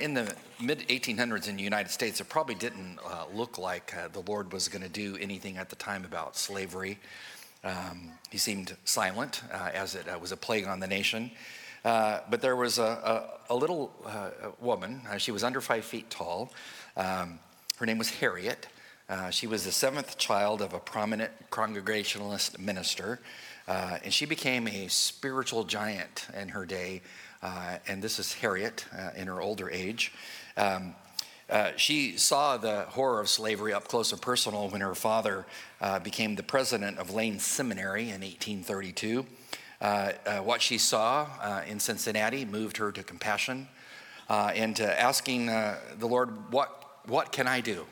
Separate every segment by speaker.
Speaker 1: In the mid 1800s in the United States, it probably didn't uh, look like uh, the Lord was going to do anything at the time about slavery. Um, he seemed silent uh, as it uh, was a plague on the nation. Uh, but there was a, a, a little uh, woman, she was under five feet tall. Um, her name was Harriet. she was the seventh child of a prominent Congregationalist minister, and she became a spiritual giant in her day and this is Harriet uh, in her older age. Um, uh, she saw the horror of slavery up close and personal when her father uh, became the president of Lane Seminary in 1832. Uh, uh, what she saw in Cincinnati moved her to compassion and to asking the Lord, What, what can I do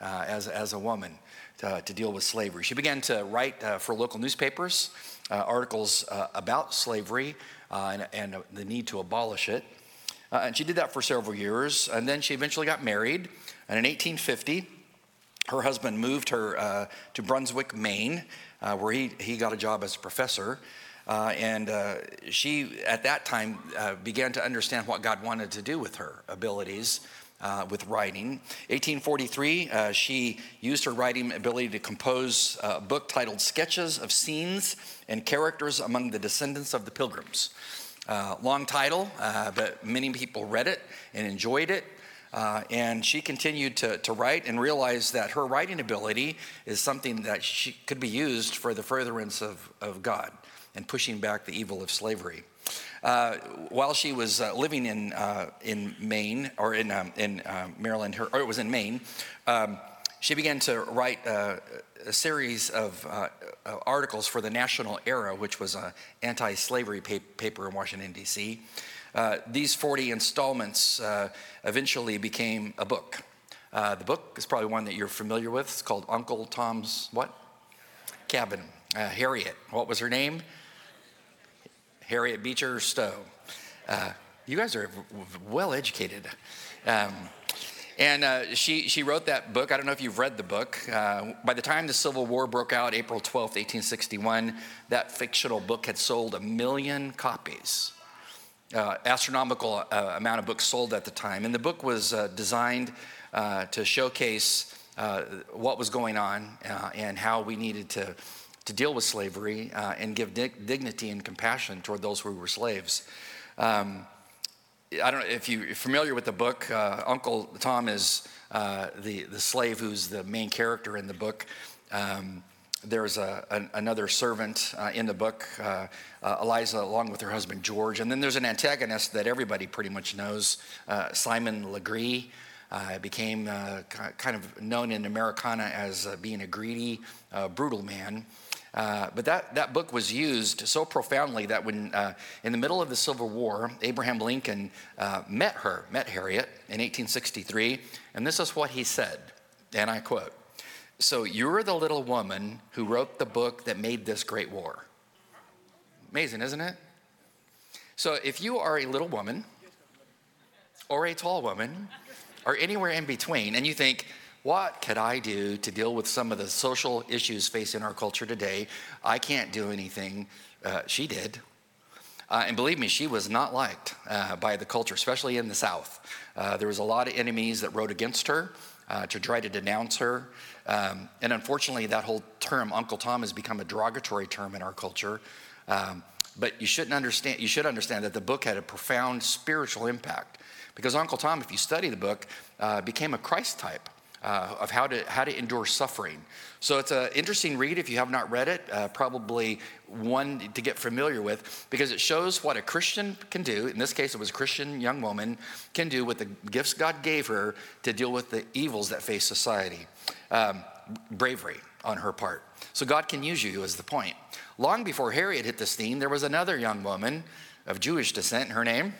Speaker 1: as, as a woman to, to, deal with slavery? She began to write for local newspapers articles about slavery uh, and, and, the need to abolish it. Uh, and she did that for several years. And then she eventually got married. And in 1850, her husband moved her uh, to Brunswick, Maine, uh, where he, he got a job as a professor. Uh, and uh, she, at that time, began to understand what God wanted to do with her abilities. Uh, with writing. 1843, uh, she used her writing ability to compose a book titled Sketches of Scenes and Characters Among the Descendants of the Pilgrims. Uh, long title, uh, but many people read it and enjoyed it. Uh, and she continued to, to write and realized that her writing ability is something that she could be used for the furtherance of, of God and pushing back the evil of slavery. Uh, while she was uh, living in, uh, in Maine, or in, um, in uh, Maryland, her, or it was in Maine, um, she began to write uh, a series of articles for the National Era, which was an anti slavery paper in Washington, D.C. these 40 installments eventually became a book. the book is probably one that you're familiar with. It's called Uncle Tom's what? Cabin. Harriet. What was her name? Harriet Beecher Stowe. Uh, you guys are well educated. Um, and uh, she, she wrote that book. I don't know if you've read the book. Uh, by the time the Civil War broke out, April 12, 1861, that fictional book had sold a million copies. Uh, astronomical uh, amount of books sold at the time. And the book was uh, designed uh, to showcase what was going on and how we needed to to deal with slavery uh, and give dig- dignity and compassion toward those who were slaves. Um, I don't know if you're familiar with the book. Uh, Uncle Tom is uh, the, the slave who's the main character in the book. Um, there's a, an, another servant uh, in the book, uh, uh, Eliza, along with her husband George. And then there's an antagonist that everybody pretty much knows, uh, Simon Legree. Became kind of known in Americana as being a greedy, brutal man. Uh, but that, that book was used so profoundly that when, uh, in the middle of the Civil War, Abraham Lincoln uh, met her, met Harriet in 1863, and this is what he said, and I quote So you're the little woman who wrote the book that made this great war. Amazing, isn't it? So if you are a little woman, or a tall woman, or anywhere in between, and you think, what could I do to deal with some of the social issues facing our culture today? I can't do anything. Uh, she did. Uh, and believe me, she was not liked uh, by the culture, especially in the South. Uh, there was a lot of enemies that wrote against her uh, to try to denounce her. Um, and unfortunately, that whole term, Uncle Tom, has become a derogatory term in our culture. Um, but you shouldn't understand. You should understand that the book had a profound spiritual impact, because Uncle Tom, if you study the book, uh, became a Christ type uh, of how to, how to endure suffering. So it's an interesting read if you have not read it, uh, probably one to get familiar with because it shows what a Christian can do. In this case, it was a Christian young woman can do with the gifts God gave her to deal with the evils that face society. Um, bravery on her part. So God can use you, is the point. Long before Harriet hit the scene, there was another young woman of Jewish descent. Her name?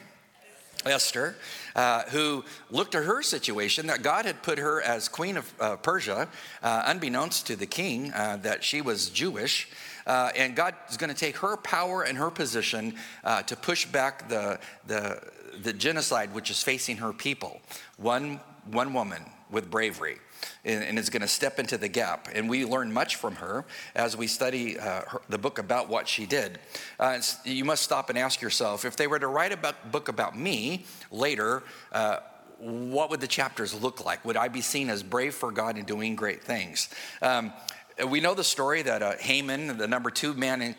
Speaker 1: Esther, uh, who looked at her situation that God had put her as queen of uh, Persia, uh, unbeknownst to the king uh, that she was Jewish. Uh, and God is going to take her power and her position uh, to push back the, the, the genocide which is facing her people. One, one woman with bravery and, and is going to step into the gap. And we learn much from her as we study uh, her, the book about what she did. Uh, you must stop and ask yourself if they were to write a book about me later, uh, what would the chapters look like? Would I be seen as brave for God and doing great things? Um, we know the story that uh, Haman, the number two man in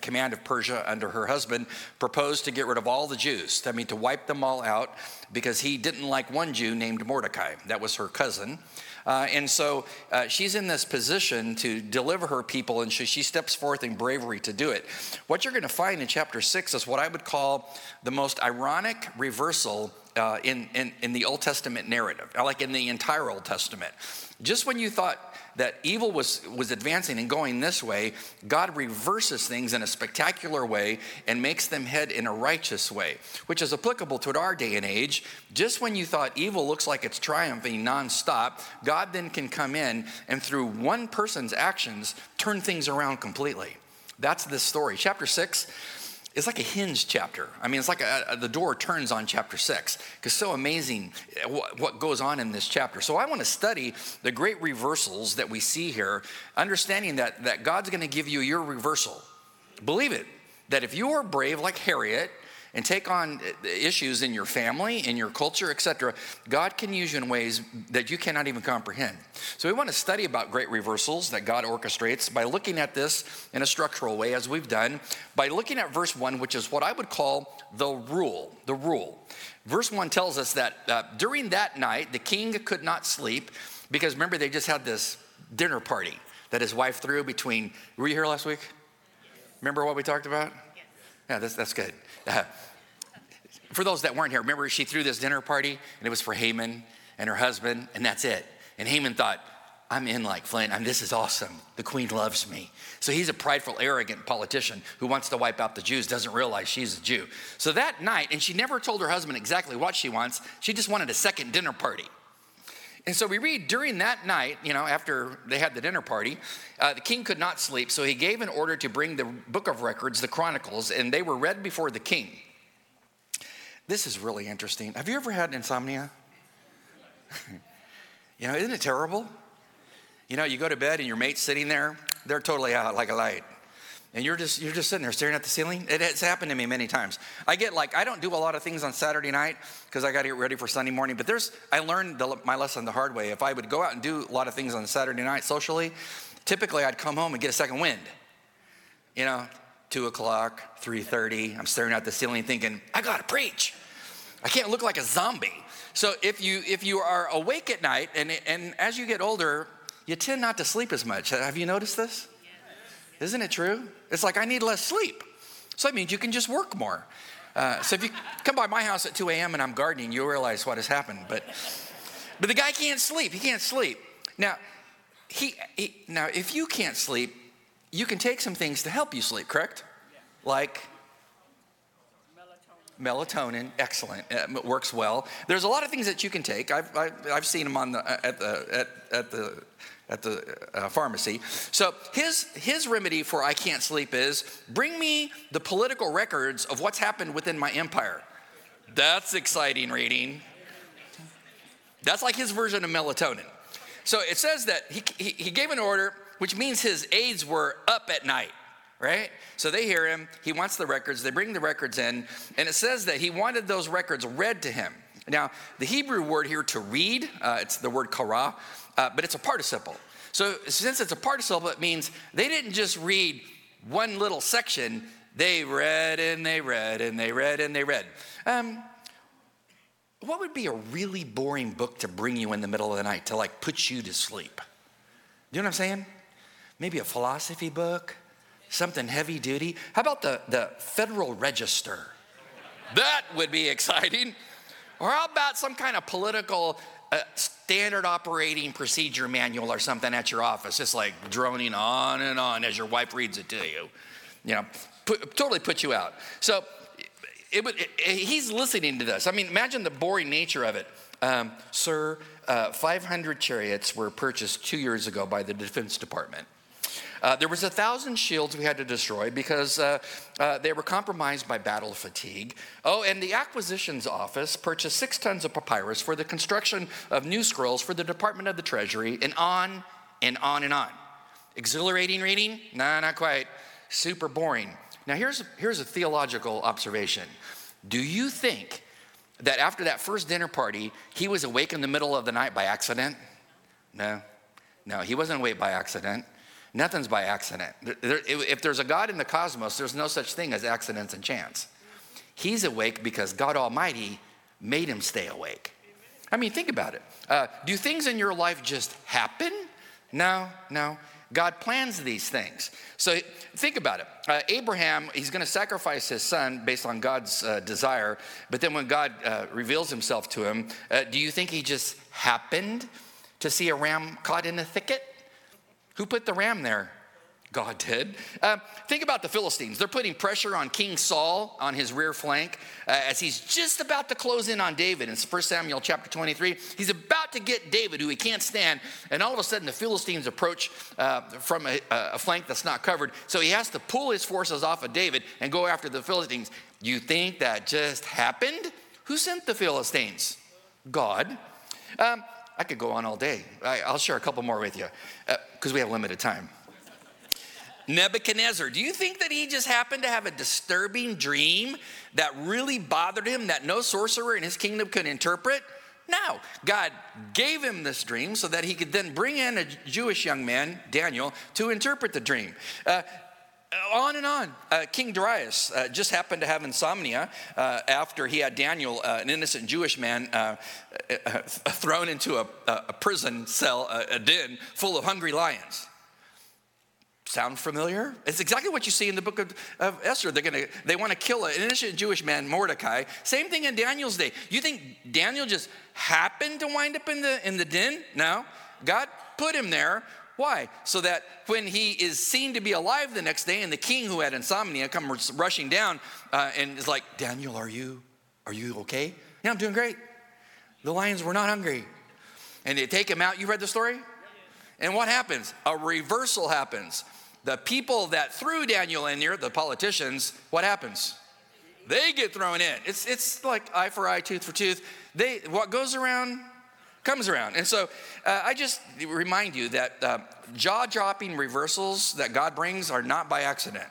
Speaker 1: command of Persia under her husband, proposed to get rid of all the Jews. I mean, to wipe them all out because he didn't like one Jew named Mordecai. That was her cousin. Uh, and so uh, she's in this position to deliver her people, and she, she steps forth in bravery to do it. What you're going to find in chapter six is what I would call the most ironic reversal uh, in, in, in the Old Testament narrative, like in the entire Old Testament. Just when you thought that evil was, was advancing and going this way, God reverses things in a spectacular way and makes them head in a righteous way, which is applicable to our day and age. Just when you thought evil looks like it's triumphing nonstop, God then can come in and through one person's actions turn things around completely. That's this story. Chapter 6 it's like a hinge chapter. I mean, it's like a, a, the door turns on chapter six because so amazing eh, what, what goes on in this chapter. So I want to study the great reversals that we see here, understanding that, that God's going to give you your reversal. Believe it, that if you are brave like Harriet, and take on issues in your family, in your culture, etc., God can use you in ways that you cannot even comprehend. So we want to study about great reversals that God orchestrates by looking at this in a structural way, as we've done, by looking at verse 1, which is what I would call the rule. The rule. Verse 1 tells us that uh, during that night, the king could not sleep because remember, they just had this dinner party that his wife threw between. Were you here last week? Remember what we talked about? Yeah, that's, that's good. Uh, for those that weren't here, remember she threw this dinner party and it was for Haman and her husband, and that's it. And Haman thought, I'm in like Flint. I'm, this is awesome. The queen loves me. So he's a prideful, arrogant politician who wants to wipe out the Jews, doesn't realize she's a Jew. So that night, and she never told her husband exactly what she wants, she just wanted a second dinner party. And so we read during that night, you know, after they had the dinner party, uh, the king could not sleep, so he gave an order to bring the book of records, the Chronicles, and they were read before the king. This is really interesting. Have you ever had insomnia? you know, isn't it terrible? You know, you go to bed and your mate's sitting there, they're totally out like a light and you're just you're just sitting there staring at the ceiling. It, it's happened to me many times. I get like i don't do a lot of things on saturday night because i got to get ready for sunday morning but there's i learned the, my lesson the hard way. If i would go out and do a lot of things on saturday night socially typically i'd come home and get a second wind. You know 2 o'clock 3.30 i'm staring at the ceiling thinking i gotta preach. I can't look like a zombie. So if you if you are awake at night and and as you get older you tend not to sleep as much. Have you noticed this isn't it true? It's like I need less sleep. So that means you can just work more. Uh, so if you come by my house at 2 a.m. and I'm gardening, you'll realize what has happened. But, but the guy can't sleep. He can't sleep. Now, he, he now if you can't sleep, you can take some things to help you sleep. Correct? Like melatonin excellent it works well there's a lot of things that you can take i've, I've, I've seen them on the at the at, at the at the uh, pharmacy. So his, his remedy for I can't sleep is bring me the political records of what's happened within my empire. That's exciting reading. That's like his version of melatonin. So it says that he, he, he gave an order, which means his aides were up at night right? So they hear him. He wants the records. They bring the records in. And it says that he wanted those records read to him. Now, the Hebrew word here to read, uh, it's the word kara, uh, but it's a participle. So since it's a participle, it means they didn't just read one little section, they read and they read and they read and they read. Um, what would be a really boring book to bring you in the middle of the night to like put you to sleep? You know what I'm saying? Maybe a philosophy book, something heavy duty. How about the, the Federal Register? That would be exciting. Or how about some kind of political uh, standard operating procedure manual or something at your office, just like droning on and on as your wife reads it to you? You know, put, totally put you out. So it, it, it, he's listening to this. I mean, imagine the boring nature of it. Um, sir, uh, 500 chariots were purchased two years ago by the Defense Department. Uh, there was a thousand shields we had to destroy because uh, uh, they were compromised by battle fatigue. Oh, and the acquisitions office purchased six tons of papyrus for the construction of new scrolls for the Department of the Treasury, and on and on and on. Exhilarating reading? Nah, not quite. Super boring. Now, here's, here's a theological observation. Do you think that after that first dinner party, he was awake in the middle of the night by accident? No, no, he wasn't awake by accident. Nothing's by accident. If there's a God in the cosmos, there's no such thing as accidents and chance. He's awake because God Almighty made him stay awake. I mean, think about it. Uh, do things in your life just happen? No, no. God plans these things. So think about it. Uh, Abraham, he's going to sacrifice his son based on God's uh, desire. But then when God uh, reveals himself to him, uh, do you think he just happened to see a ram caught in a thicket? Who put the ram there? God did. Uh, think about the Philistines. They're putting pressure on King Saul on his rear flank uh, as he's just about to close in on David. In 1 Samuel chapter 23, he's about to get David, who he can't stand. And all of a sudden, the Philistines approach uh, from a, a flank that's not covered. So he has to pull his forces off of David and go after the Philistines. You think that just happened? Who sent the Philistines? God. Um, I could go on all day. I, will share a couple more with you because uh, we have limited time. Nebuchadnezzar, do you think that he just happened to have a disturbing dream that really bothered him that no sorcerer in his kingdom could interpret? No, God gave him this dream so that he could then bring in a Jewish young man, Daniel, to interpret the dream. Uh, on and on. Uh, King Darius uh, just happened to have insomnia uh, after he had Daniel, uh, an innocent Jewish man, uh, uh, thrown into a, a, prison cell, a, a den full of hungry lions. Sound familiar? It's exactly what you see in the book of, of Esther. They're gonna, they want to kill an innocent Jewish man, Mordecai. Same thing in Daniel's day. You think Daniel just happened to wind up in the in the den? No. God put him there. Why? So that when he is seen to be alive the next day, and the king who had insomnia comes rushing down uh, and is like, Daniel, are you are you okay? Yeah, I'm doing great. The lions were not hungry. And they take him out. You read the story? And what happens? A reversal happens the people that threw Daniel in there, the politicians, what happens? They get thrown in. It's, it's like eye for eye, tooth for tooth. They, what goes around comes around. And so uh, I just remind you that uh, jaw dropping reversals that God brings are not by accident.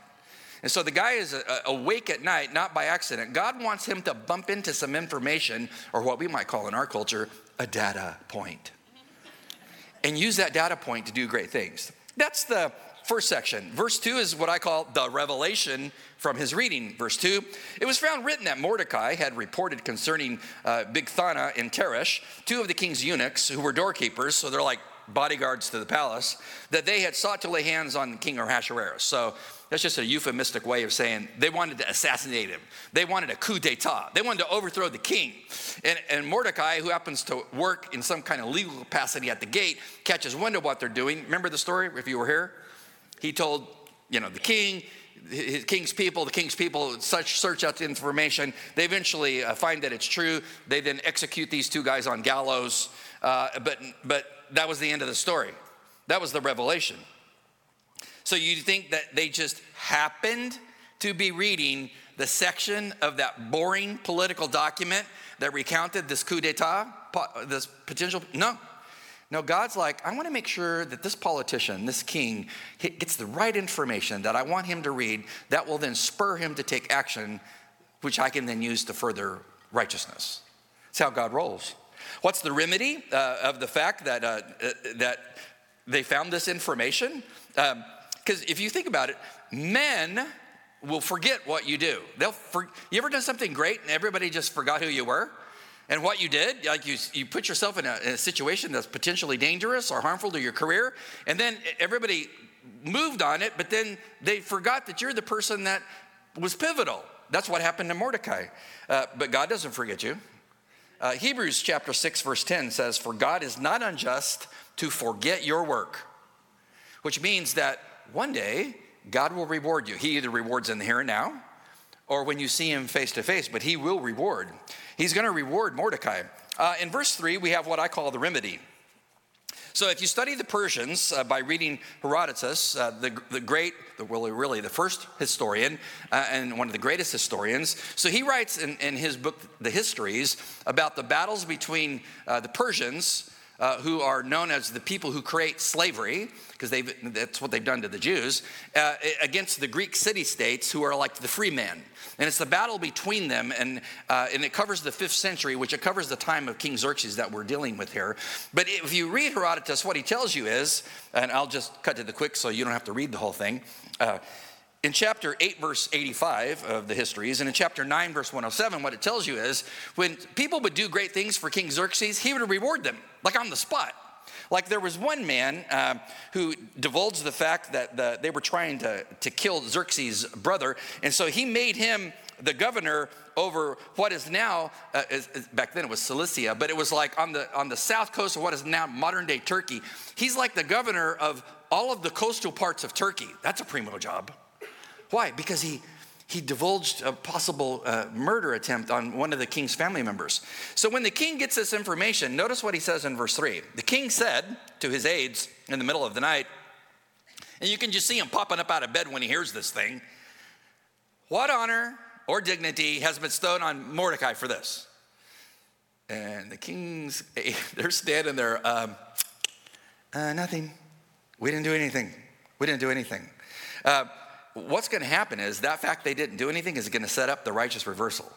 Speaker 1: And so the guy is uh, awake at night, not by accident. God wants him to bump into some information, or what we might call in our culture, a data point, and use that data point to do great things. That's the First section. Verse 2 is what I call the revelation from his reading. Verse 2 It was found written that Mordecai had reported concerning uh, Bigthana and Teresh, two of the king's eunuchs who were doorkeepers, so they're like bodyguards to the palace, that they had sought to lay hands on King Ahasuerus. So that's just a euphemistic way of saying they wanted to assassinate him. They wanted a coup d'etat. They wanted to overthrow the king. And, and Mordecai, who happens to work in some kind of legal capacity at the gate, catches wind of what they're doing. Remember the story if you were here? He told, you know, the king, his king's people, the king's people such search out the information. They eventually uh, find that it's true. They then execute these two guys on gallows. Uh, but, but that was the end of the story. That was the revelation. So you think that they just happened to be reading the section of that boring political document that recounted this coup d'etat, this potential? No, no, God's like, I want to make sure that this politician, this king, gets the right information that I want him to read that will then spur him to take action, which I can then use to further righteousness. That's how God rolls. What's the remedy uh, of the fact that, uh, uh, that they found this information? Because um, if you think about it, men will forget what you do. They'll for, you ever done something great and everybody just forgot who you were? And what you did, like you, you put yourself in a, in a situation that's potentially dangerous or harmful to your career, and then everybody moved on it, but then they forgot that you're the person that was pivotal. That's what happened to Mordecai. Uh, but God doesn't forget you. Uh, Hebrews chapter 6, verse 10 says, For God is not unjust to forget your work, which means that one day God will reward you. He either rewards in the here and now or when you see him face to face, but he will reward. He's going to reward Mordecai. Uh, in verse 3, we have what I call the remedy. So, if you study the Persians uh, by reading Herodotus, uh, the, the great, the, really, really the first historian uh, and one of the greatest historians, so he writes in, in his book, The Histories, about the battles between uh, the Persians uh, who are known as the people who create slavery, because that's what they've done to the Jews, uh, against the Greek city states who are like the free men. And it's the battle between them, and, uh, and it covers the fifth century, which it covers the time of King Xerxes that we're dealing with here. But if you read Herodotus, what he tells you is, and I'll just cut to the quick so you don't have to read the whole thing. Uh, in chapter 8, verse 85 of the histories, and in chapter 9, verse 107, what it tells you is when people would do great things for King Xerxes, he would reward them, like on the spot. Like there was one man uh, who divulged the fact that the, they were trying to, to kill Xerxes' brother, and so he made him the governor over what is now uh, is, is, back then it was Cilicia, but it was like on the on the south coast of what is now modern day Turkey. He's like the governor of all of the coastal parts of Turkey. That's a primo job. Why? Because he, he divulged a possible uh, murder attempt on one of the king's family members. So when the king gets this information, notice what he says in verse 3. The king said to his aides in the middle of the night, and you can just see him popping up out of bed when he hears this thing. What honor or dignity has been bestowed on Mordecai for this? And the king's, they're standing there, um, uh, nothing. We didn't do anything. We didn't do anything. Uh, what's going to happen is that fact they didn't do anything is going to set up the righteous reversal,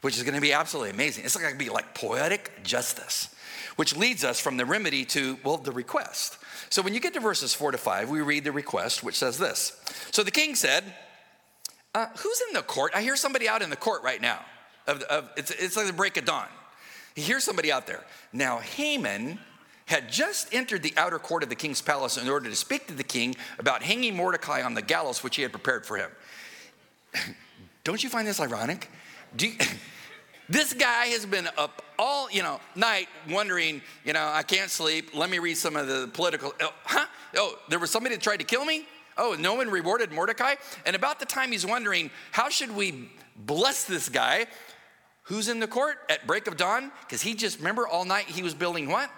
Speaker 1: which is going to be absolutely amazing. It's going to be like poetic justice, which leads us from the remedy to, well, the request. So when you get to verses four to five, we read the request, which says this. So the king said, uh, Who's in the court? I hear somebody out in the court right now. Of, of, it's, it's like the break of dawn. He hears somebody out there. Now, Haman had just entered the outer court of the king's palace in order to speak to the king about hanging Mordecai on the gallows which he had prepared for him. Don't you find this ironic? You, this guy has been up all you know night wondering, you know, I can't sleep. Let me read some of the political. Oh, huh? Oh, there was somebody that tried to kill me. Oh, no one rewarded Mordecai. And about the time he's wondering, how should we bless this guy? Who's in the court at break of dawn? Because he just remember all night he was building what?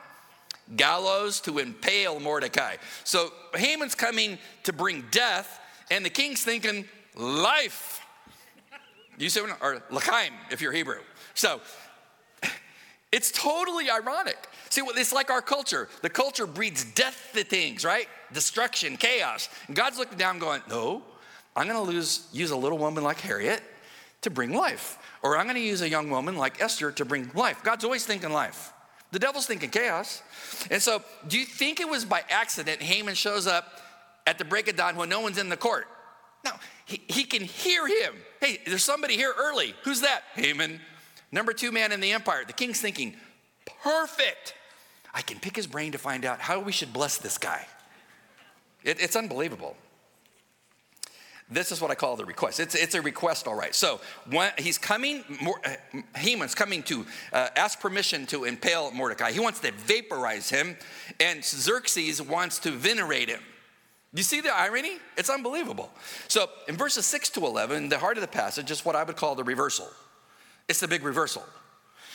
Speaker 1: Gallows to impale Mordecai. So Haman's coming to bring death, and the king's thinking life. You see, or l'chaim if you're Hebrew. So it's totally ironic. See, it's like our culture. The culture breeds death to things, right? Destruction, chaos. And God's looking down, going, "No, I'm going to lose, use a little woman like Harriet to bring life, or I'm going to use a young woman like Esther to bring life." God's always thinking life. The devil's thinking chaos. And so, do you think it was by accident Haman shows up at the break of dawn when no one's in the court? No, he, he can hear him. Hey, there's somebody here early. Who's that? Haman. Number two man in the empire. The king's thinking, perfect. I can pick his brain to find out how we should bless this guy. It, it's unbelievable. This is what I call the request. It's, it's a request, all right. So when he's coming, uh, Haman's coming to uh, ask permission to impale Mordecai. He wants to vaporize him, and Xerxes wants to venerate him. You see the irony? It's unbelievable. So in verses 6 to 11, the heart of the passage is what I would call the reversal. It's the big reversal.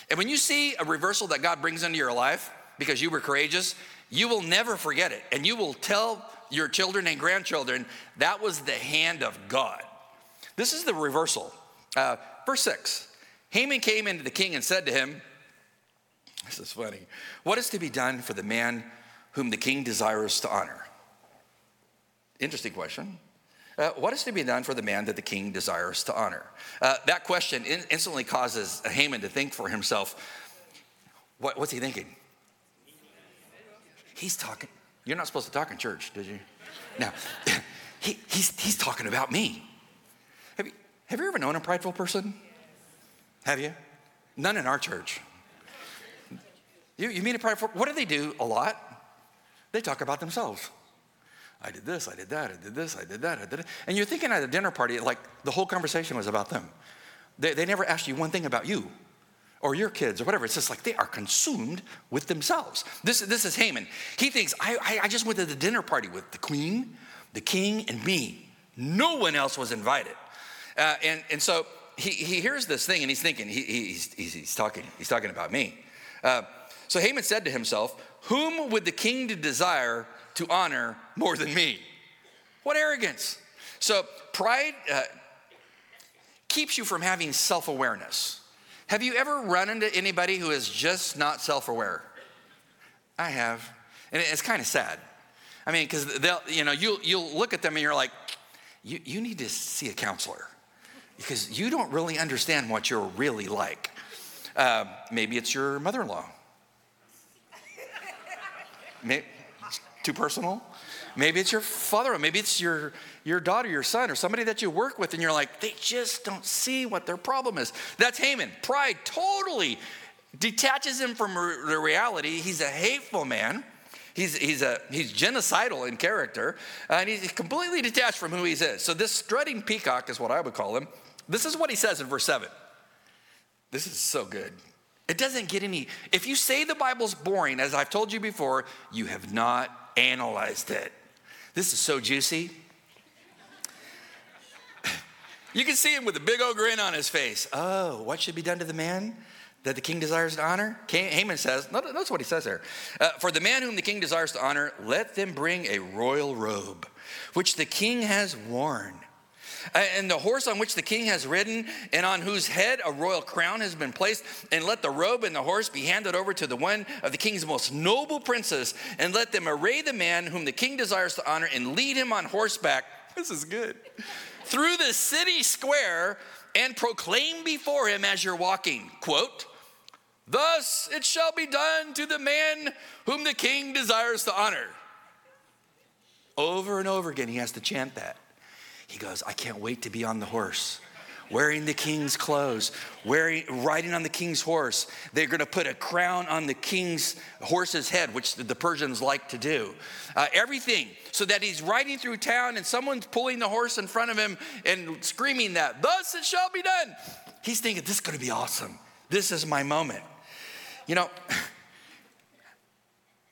Speaker 1: And when you see a reversal that God brings into your life because you were courageous, you will never forget it. And you will tell your children and grandchildren, that was the hand of God. This is the reversal. Uh, verse 6 Haman came into the king and said to him, This is funny. What is to be done for the man whom the king desires to honor? Interesting question. Uh, what is to be done for the man that the king desires to honor? Uh, that question in- instantly causes Haman to think for himself, what, what's he thinking? He's talking, you're not supposed to talk in church, did you? Now, he, he's, he's talking about me. Have you, have you ever known a prideful person? Have you? None in our church. You, you meet a prideful, what do they do a lot? They talk about themselves. I did this, I did that, I did this, I did that, I did it. And you're thinking at a dinner party, like the whole conversation was about them. They, they never asked you one thing about you or your kids or whatever. It's just like they are consumed with themselves. This, this is Haman. He thinks, I, I, I just went to the dinner party with the queen, the king, and me. No one else was invited. Uh, and, and so he, he hears this thing and he's thinking, he, he's, he's, he's, talking, he's talking about me. Uh, so Haman said to himself, Whom would the king desire to honor more than me? What arrogance. So pride uh, keeps you from having self awareness. Have you ever run into anybody who is just not self aware? I have. And it's kind of sad. I mean, because they'll, you know, you'll, you'll look at them and you're like, you, you need to see a counselor because you don't really understand what you're really like. Uh, maybe it's your mother in law. Too personal? Maybe it's your father, maybe it's your, your daughter, your son, or somebody that you work with, and you're like, they just don't see what their problem is. That's Haman. Pride totally detaches him from the reality. He's a hateful man. He's, he's, a, he's genocidal in character, and he's completely detached from who he is. So, this strutting peacock is what I would call him. This is what he says in verse 7. This is so good. It doesn't get any, if you say the Bible's boring, as I've told you before, you have not analyzed it. This is so juicy. You can see him with a big old grin on his face. Oh, what should be done to the man that the king desires to honor? Haman says, notice what he says there. Uh, For the man whom the king desires to honor, let them bring a royal robe, which the king has worn and the horse on which the king has ridden, and on whose head a royal crown has been placed, and let the robe and the horse be handed over to the one of the king's most noble princes, and let them array the man whom the king desires to honor and lead him on horseback. This is good. Through the city square and proclaim before him as you're walking, quote, Thus it shall be done to the man whom the king desires to honor. Over and over again, he has to chant that. He goes, I can't wait to be on the horse, wearing the king's clothes, wearing, riding on the king's horse. They're going to put a crown on the king's horse's head, which the Persians like to do. Uh, everything, so that he's riding through town and someone's pulling the horse in front of him and screaming that, Thus it shall be done. He's thinking, This is going to be awesome. This is my moment. You know,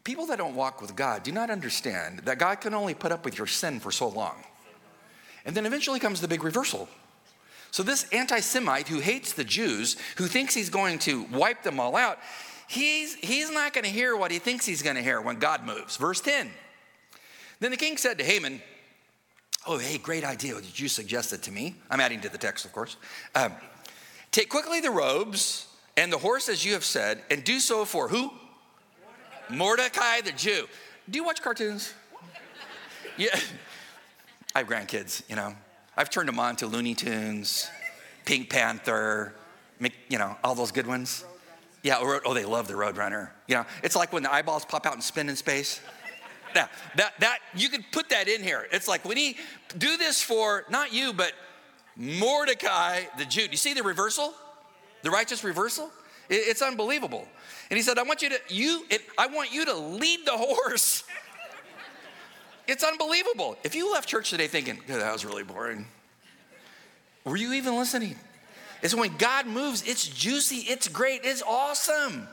Speaker 1: people that don't walk with God do not understand that God can only put up with your sin for so long. And then eventually comes the big reversal. So, this anti Semite who hates the Jews, who thinks he's going to wipe them all out, he's, he's not going to hear what he thinks he's going to hear when God moves. Verse 10. Then the king said to Haman, Oh, hey, great idea. Did you suggest it to me? I'm adding to the text, of course. Um, Take quickly the robes and the horse as you have said, and do so for who? Mordecai the Jew. Do you watch cartoons? Yeah. I have grandkids, you know. I've turned them on to Looney Tunes, Pink Panther, you know, all those good ones. Yeah, oh, they love the Roadrunner. You know, it's like when the eyeballs pop out and spin in space. Now, that, that, you could put that in here. It's like when he, do this for, not you, but Mordecai the Jew. Do you see the reversal? The righteous reversal? It, it's unbelievable. And he said, I want you to, you, it, I want you to lead the horse it's unbelievable. If you left church today thinking, that was really boring, were you even listening? It's when God moves, it's juicy, it's great, it's awesome.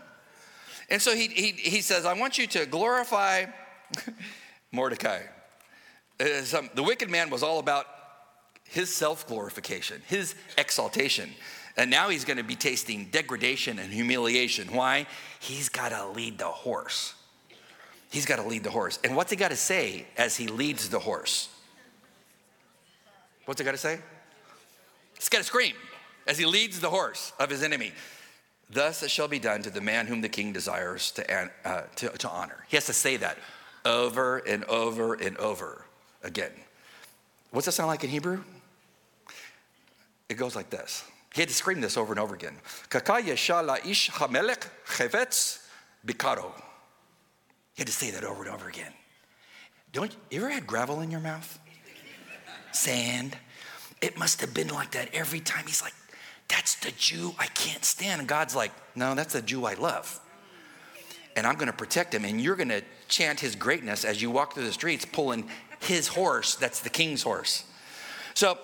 Speaker 1: And so he, he, he says, I want you to glorify Mordecai. Uh, some, the wicked man was all about his self glorification, his exaltation. And now he's going to be tasting degradation and humiliation. Why? He's got to lead the horse. He's got to lead the horse. And what's he got to say as he leads the horse? What's he got to say? He's got to scream as he leads the horse of his enemy. Thus it shall be done to the man whom the king desires to, uh, to, to honor. He has to say that over and over and over again. What's that sound like in Hebrew? It goes like this. He had to scream this over and over again. You had to say that over and over again. Don't you ever had gravel in your mouth? Sand. It must have been like that every time. He's like, that's the Jew I can't stand. And God's like, no, that's the Jew I love. And I'm going to protect him. And you're going to chant his greatness as you walk through the streets, pulling his horse. That's the king's horse. So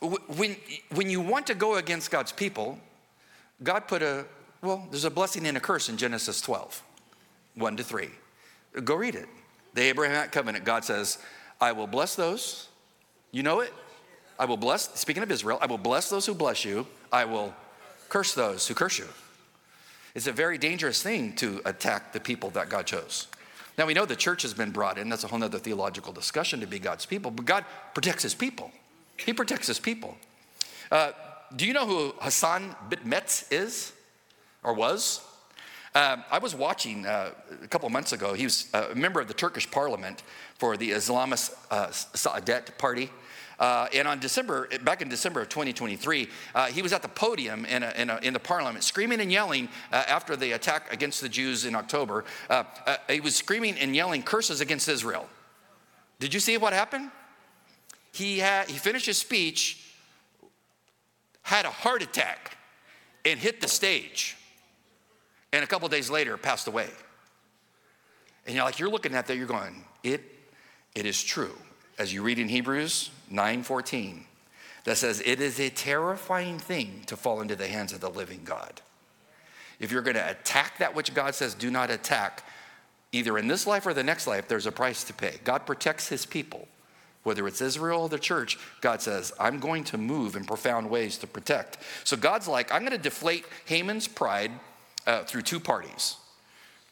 Speaker 1: when, when you want to go against God's people, God put a, well, there's a blessing and a curse in Genesis 12, 1 to 3. Go read it. The Abrahamic covenant, God says, I will bless those. You know it? I will bless, speaking of Israel, I will bless those who bless you. I will curse those who curse you. It's a very dangerous thing to attack the people that God chose. Now we know the church has been brought in. That's a whole other theological discussion to be God's people, but God protects his people. He protects his people. Uh, do you know who Hassan Bitmez is or was? Um, I was watching uh, a couple months ago, he was a member of the Turkish parliament for the Islamist uh, Saadet Party. Uh, and on December, back in December of 2023, uh, he was at the podium in, a, in, a, in the parliament, screaming and yelling uh, after the attack against the Jews in October. Uh, uh, he was screaming and yelling curses against Israel. Did you see what happened? He, had, he finished his speech, had a heart attack, and hit the stage. And a couple days later, passed away. And you're like, you're looking at that, you're going, it, it is true. As you read in Hebrews 9:14, that says, it is a terrifying thing to fall into the hands of the living God. If you're going to attack that which God says do not attack, either in this life or the next life, there's a price to pay. God protects his people. Whether it's Israel or the church, God says, I'm going to move in profound ways to protect. So God's like, I'm going to deflate Haman's pride uh, through two parties,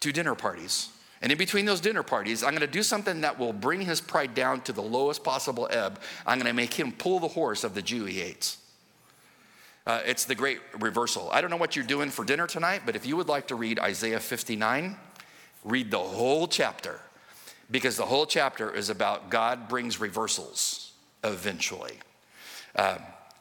Speaker 1: two dinner parties. And in between those dinner parties, I'm going to do something that will bring his pride down to the lowest possible ebb. I'm going to make him pull the horse of the Jew he hates. Uh, it's the great reversal. I don't know what you're doing for dinner tonight, but if you would like to read Isaiah 59, read the whole chapter because the whole chapter is about God brings reversals eventually. Uh,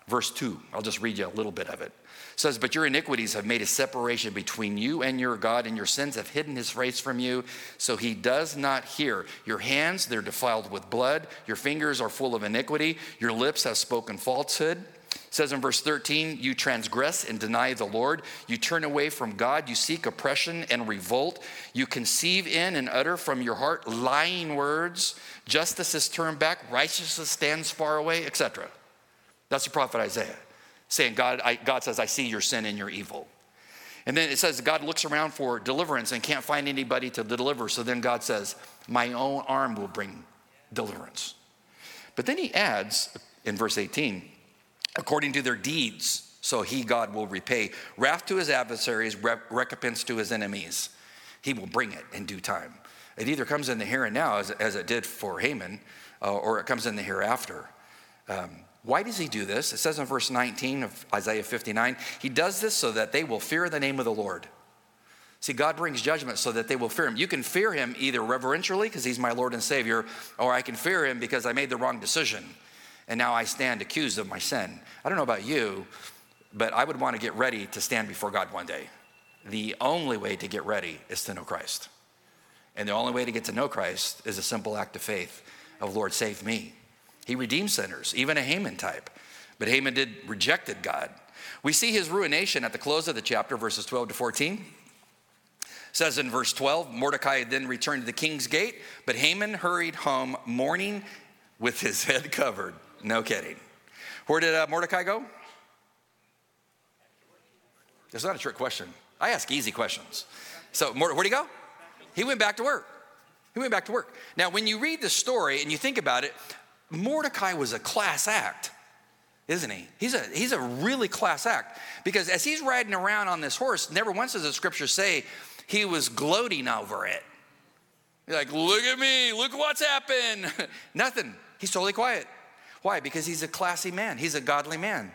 Speaker 1: verse 2, I'll just read you a little bit of it says, But your iniquities have made a separation between you and your God, and your sins have hidden his face from you, so he does not hear. Your hands, they're defiled with blood. Your fingers are full of iniquity. Your lips have spoken falsehood. It says in verse 13, you transgress and deny the Lord. You turn away from God. You seek oppression and revolt. You conceive in and utter from your heart lying words. Justice is turned back. Righteousness stands far away, etc. That's the prophet Isaiah saying, God, I, God says, I see your sin and your evil. And then it says God looks around for deliverance and can't find anybody to deliver. So then God says, My own arm will bring deliverance. But then he adds in verse 18, according to their deeds, so he, God, will repay wrath to his adversaries, recompense to his enemies. He will bring it in due time. It either comes in the here and now, as, as it did for Haman, uh, or it comes in the hereafter. Um, why does he do this? It says in verse 19 of Isaiah 59 he does this so that they will fear the name of the Lord. See, God brings judgment so that they will fear him. You can fear him either reverentially, because he's my Lord and Savior, or I can fear him because I made the wrong decision and now I stand accused of my sin. I don't know about you, but I would want to get ready to stand before God one day. The only way to get ready is to know Christ. And the only way to get to know Christ is a simple act of faith of Lord, save me. He redeemed sinners, even a Haman type. But Haman did rejected God. We see his ruination at the close of the chapter, verses 12 to 14. It says in verse 12, Mordecai then returned to the king's gate, but Haman hurried home mourning with his head covered. No kidding. Where did uh, Mordecai go? That's not a trick question. I ask easy questions. So, where'd he go? He went back to work. He went back to work. Now, when you read the story and you think about it, Mordecai was a class act, isn't he? He's a, he's a really class act because as he's riding around on this horse, never once does the scripture say he was gloating over it. Like, look at me, look what's happened. Nothing. He's totally quiet. Why? Because he's a classy man, he's a godly man.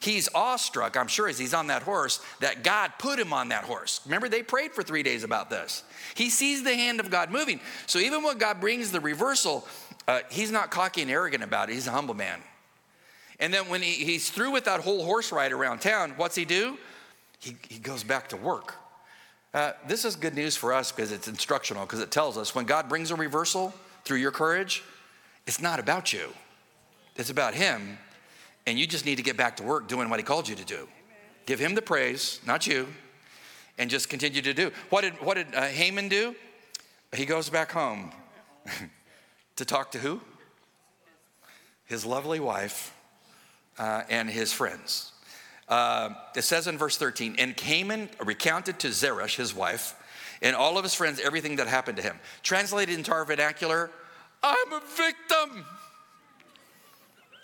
Speaker 1: He's awestruck, I'm sure, as he's on that horse, that God put him on that horse. Remember, they prayed for three days about this. He sees the hand of God moving. So even when God brings the reversal, uh, he's not cocky and arrogant about it. He's a humble man. And then when he, he's through with that whole horse ride around town, what's he do? He, he goes back to work. Uh, this is good news for us because it's instructional, because it tells us when God brings a reversal through your courage, it's not about you, it's about Him. And you just need to get back to work doing what He called you to do. Give Him the praise, not you, and just continue to do. What did, what did uh, Haman do? He goes back home. to talk to who? His lovely wife uh, and his friends. Uh, it says in verse 13, and Haman recounted to Zeresh, his wife, and all of his friends everything that happened to him. Translated into our vernacular, I'm a victim.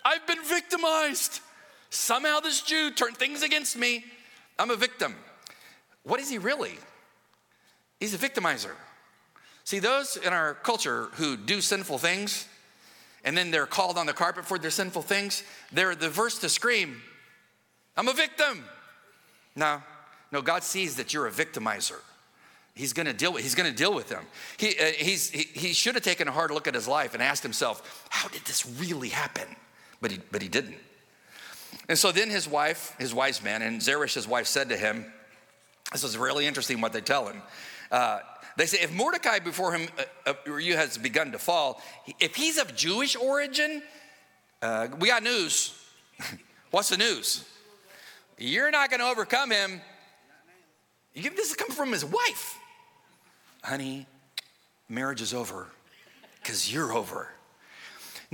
Speaker 1: I've been victimized. Somehow this Jew turned things against me. I'm a victim. What is he really? He's a victimizer. See, those in our culture who do sinful things and then they're called on the carpet for their sinful things, they're the first to scream, I'm a victim. No, no, God sees that you're a victimizer. He's going to deal with. He's going to deal with them. He, uh, he's, he, he should have taken a hard look at his life and asked himself, "How did this really happen?" But he, but he didn't. And so then his wife, his wise man, and Zeresh, his wife, said to him, "This is really interesting what they tell him." Uh, they say, "If Mordecai before him uh, uh, you has begun to fall, if he's of Jewish origin, uh, we got news. What's the news? You're not going to overcome him. You, This is coming from his wife." honey, marriage is over because you're over.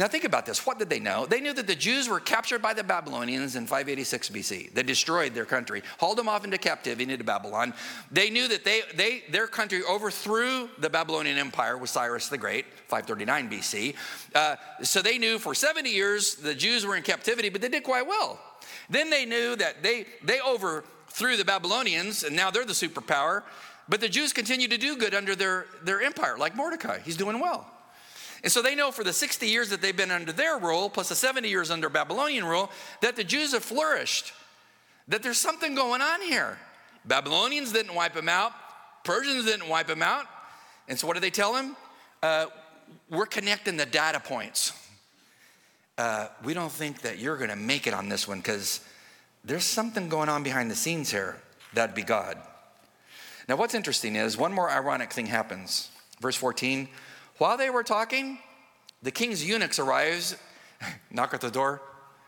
Speaker 1: Now, think about this. What did they know? They knew that the Jews were captured by the Babylonians in 586 BC. They destroyed their country, hauled them off into captivity into Babylon. They knew that they, they, their country overthrew the Babylonian Empire with Cyrus the Great, 539 BC. Uh, so they knew for 70 years the Jews were in captivity, but they did quite well. Then they knew that they, they overthrew the Babylonians, and now they're the superpower. But the Jews continue to do good under their, their empire, like Mordecai. He's doing well. And so they know for the 60 years that they've been under their rule, plus the 70 years under Babylonian rule, that the Jews have flourished, that there's something going on here. Babylonians didn't wipe them out, Persians didn't wipe them out. And so what do they tell him? Uh, we're connecting the data points. Uh, we don't think that you're going to make it on this one because there's something going on behind the scenes here. That'd be God. Now, what's interesting is one more ironic thing happens. Verse 14 While they were talking, the king's eunuchs arrives, knock at the door.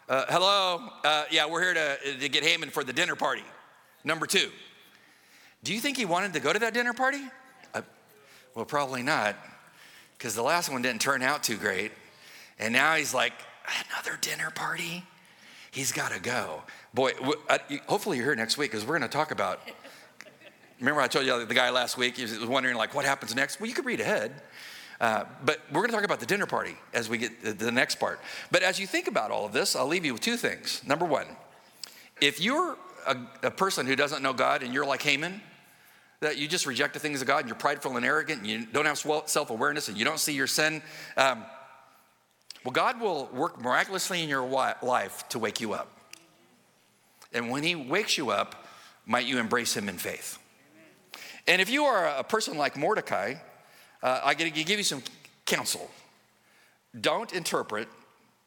Speaker 1: Uh, hello, uh, yeah, we're here to, to get Haman for the dinner party. Number two. Do you think he wanted to go to that dinner party? Uh, well, probably not, because the last one didn't turn out too great. And now he's like, another dinner party? He's got to go. Boy, uh, hopefully you're here next week because we're going to talk about Remember, I told you the guy last week he was wondering, like, what happens next? Well, you could read ahead. Uh, but we're going to talk about the dinner party as we get to the next part. But as you think about all of this, I'll leave you with two things. Number one, if you're a, a person who doesn't know God and you're like Haman, that you just reject the things of God and you're prideful and arrogant and you don't have self awareness and you don't see your sin, um, well, God will work miraculously in your life to wake you up. And when He wakes you up, might you embrace Him in faith. And if you are a person like Mordecai, uh, I to give you some counsel. Don't interpret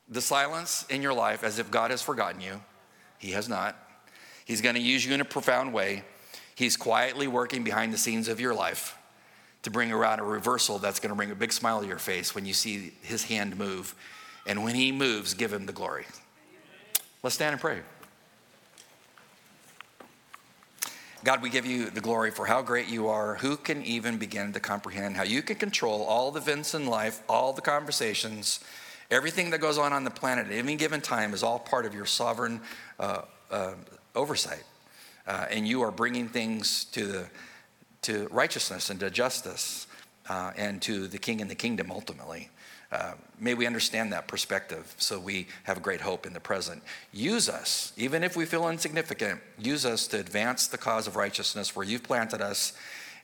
Speaker 1: the silence in your life as if God has forgotten you. He has not. He's going to use you in a profound way. He's quietly working behind the scenes of your life to bring around a reversal that's going to bring a big smile to your face when you see his hand move. And when he moves, give him the glory. Let's stand and pray. God, we give you the glory for how great you are. Who can even begin to comprehend how you can control all the events in life, all the conversations, everything that goes on on the planet at any given time is all part of your sovereign uh, uh, oversight. Uh, and you are bringing things to, the, to righteousness and to justice uh, and to the king and the kingdom ultimately. Uh, may we understand that perspective so we have great hope in the present. Use us, even if we feel insignificant, use us to advance the cause of righteousness where you've planted us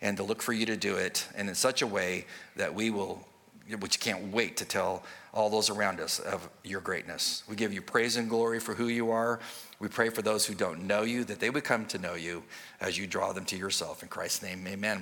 Speaker 1: and to look for you to do it and in such a way that we will, which can't wait to tell all those around us of your greatness. We give you praise and glory for who you are. We pray for those who don't know you that they would come to know you as you draw them to yourself. In Christ's name, amen.